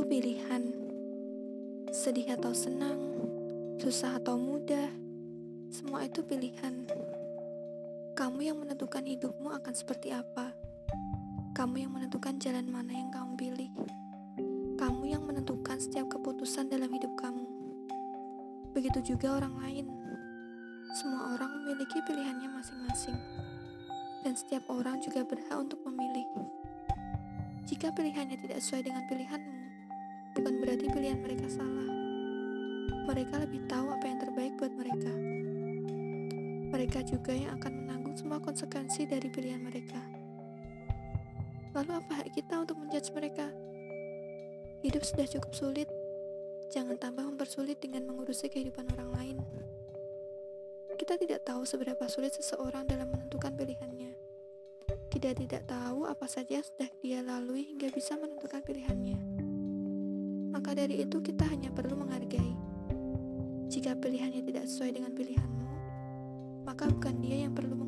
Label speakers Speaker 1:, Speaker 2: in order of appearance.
Speaker 1: itu pilihan. Sedih atau senang, susah atau mudah, semua itu pilihan. Kamu yang menentukan hidupmu akan seperti apa. Kamu yang menentukan jalan mana yang kamu pilih. Kamu yang menentukan setiap keputusan dalam hidup kamu. Begitu juga orang lain. Semua orang memiliki pilihannya masing-masing. Dan setiap orang juga berhak untuk memilih. Jika pilihannya tidak sesuai dengan pilihanmu, bukan berarti pilihan mereka salah. Mereka lebih tahu apa yang terbaik buat mereka. Mereka juga yang akan menanggung semua konsekuensi dari pilihan mereka. Lalu apa hak kita untuk menjudge mereka? Hidup sudah cukup sulit, jangan tambah mempersulit dengan mengurusi kehidupan orang lain. Kita tidak tahu seberapa sulit seseorang dalam menentukan pilihannya. Kita tidak tahu apa saja sudah dia lalui hingga bisa menentukan pilihannya. Maka dari itu kita hanya perlu menghargai. Jika pilihannya tidak sesuai dengan pilihanmu, maka bukan dia yang perlu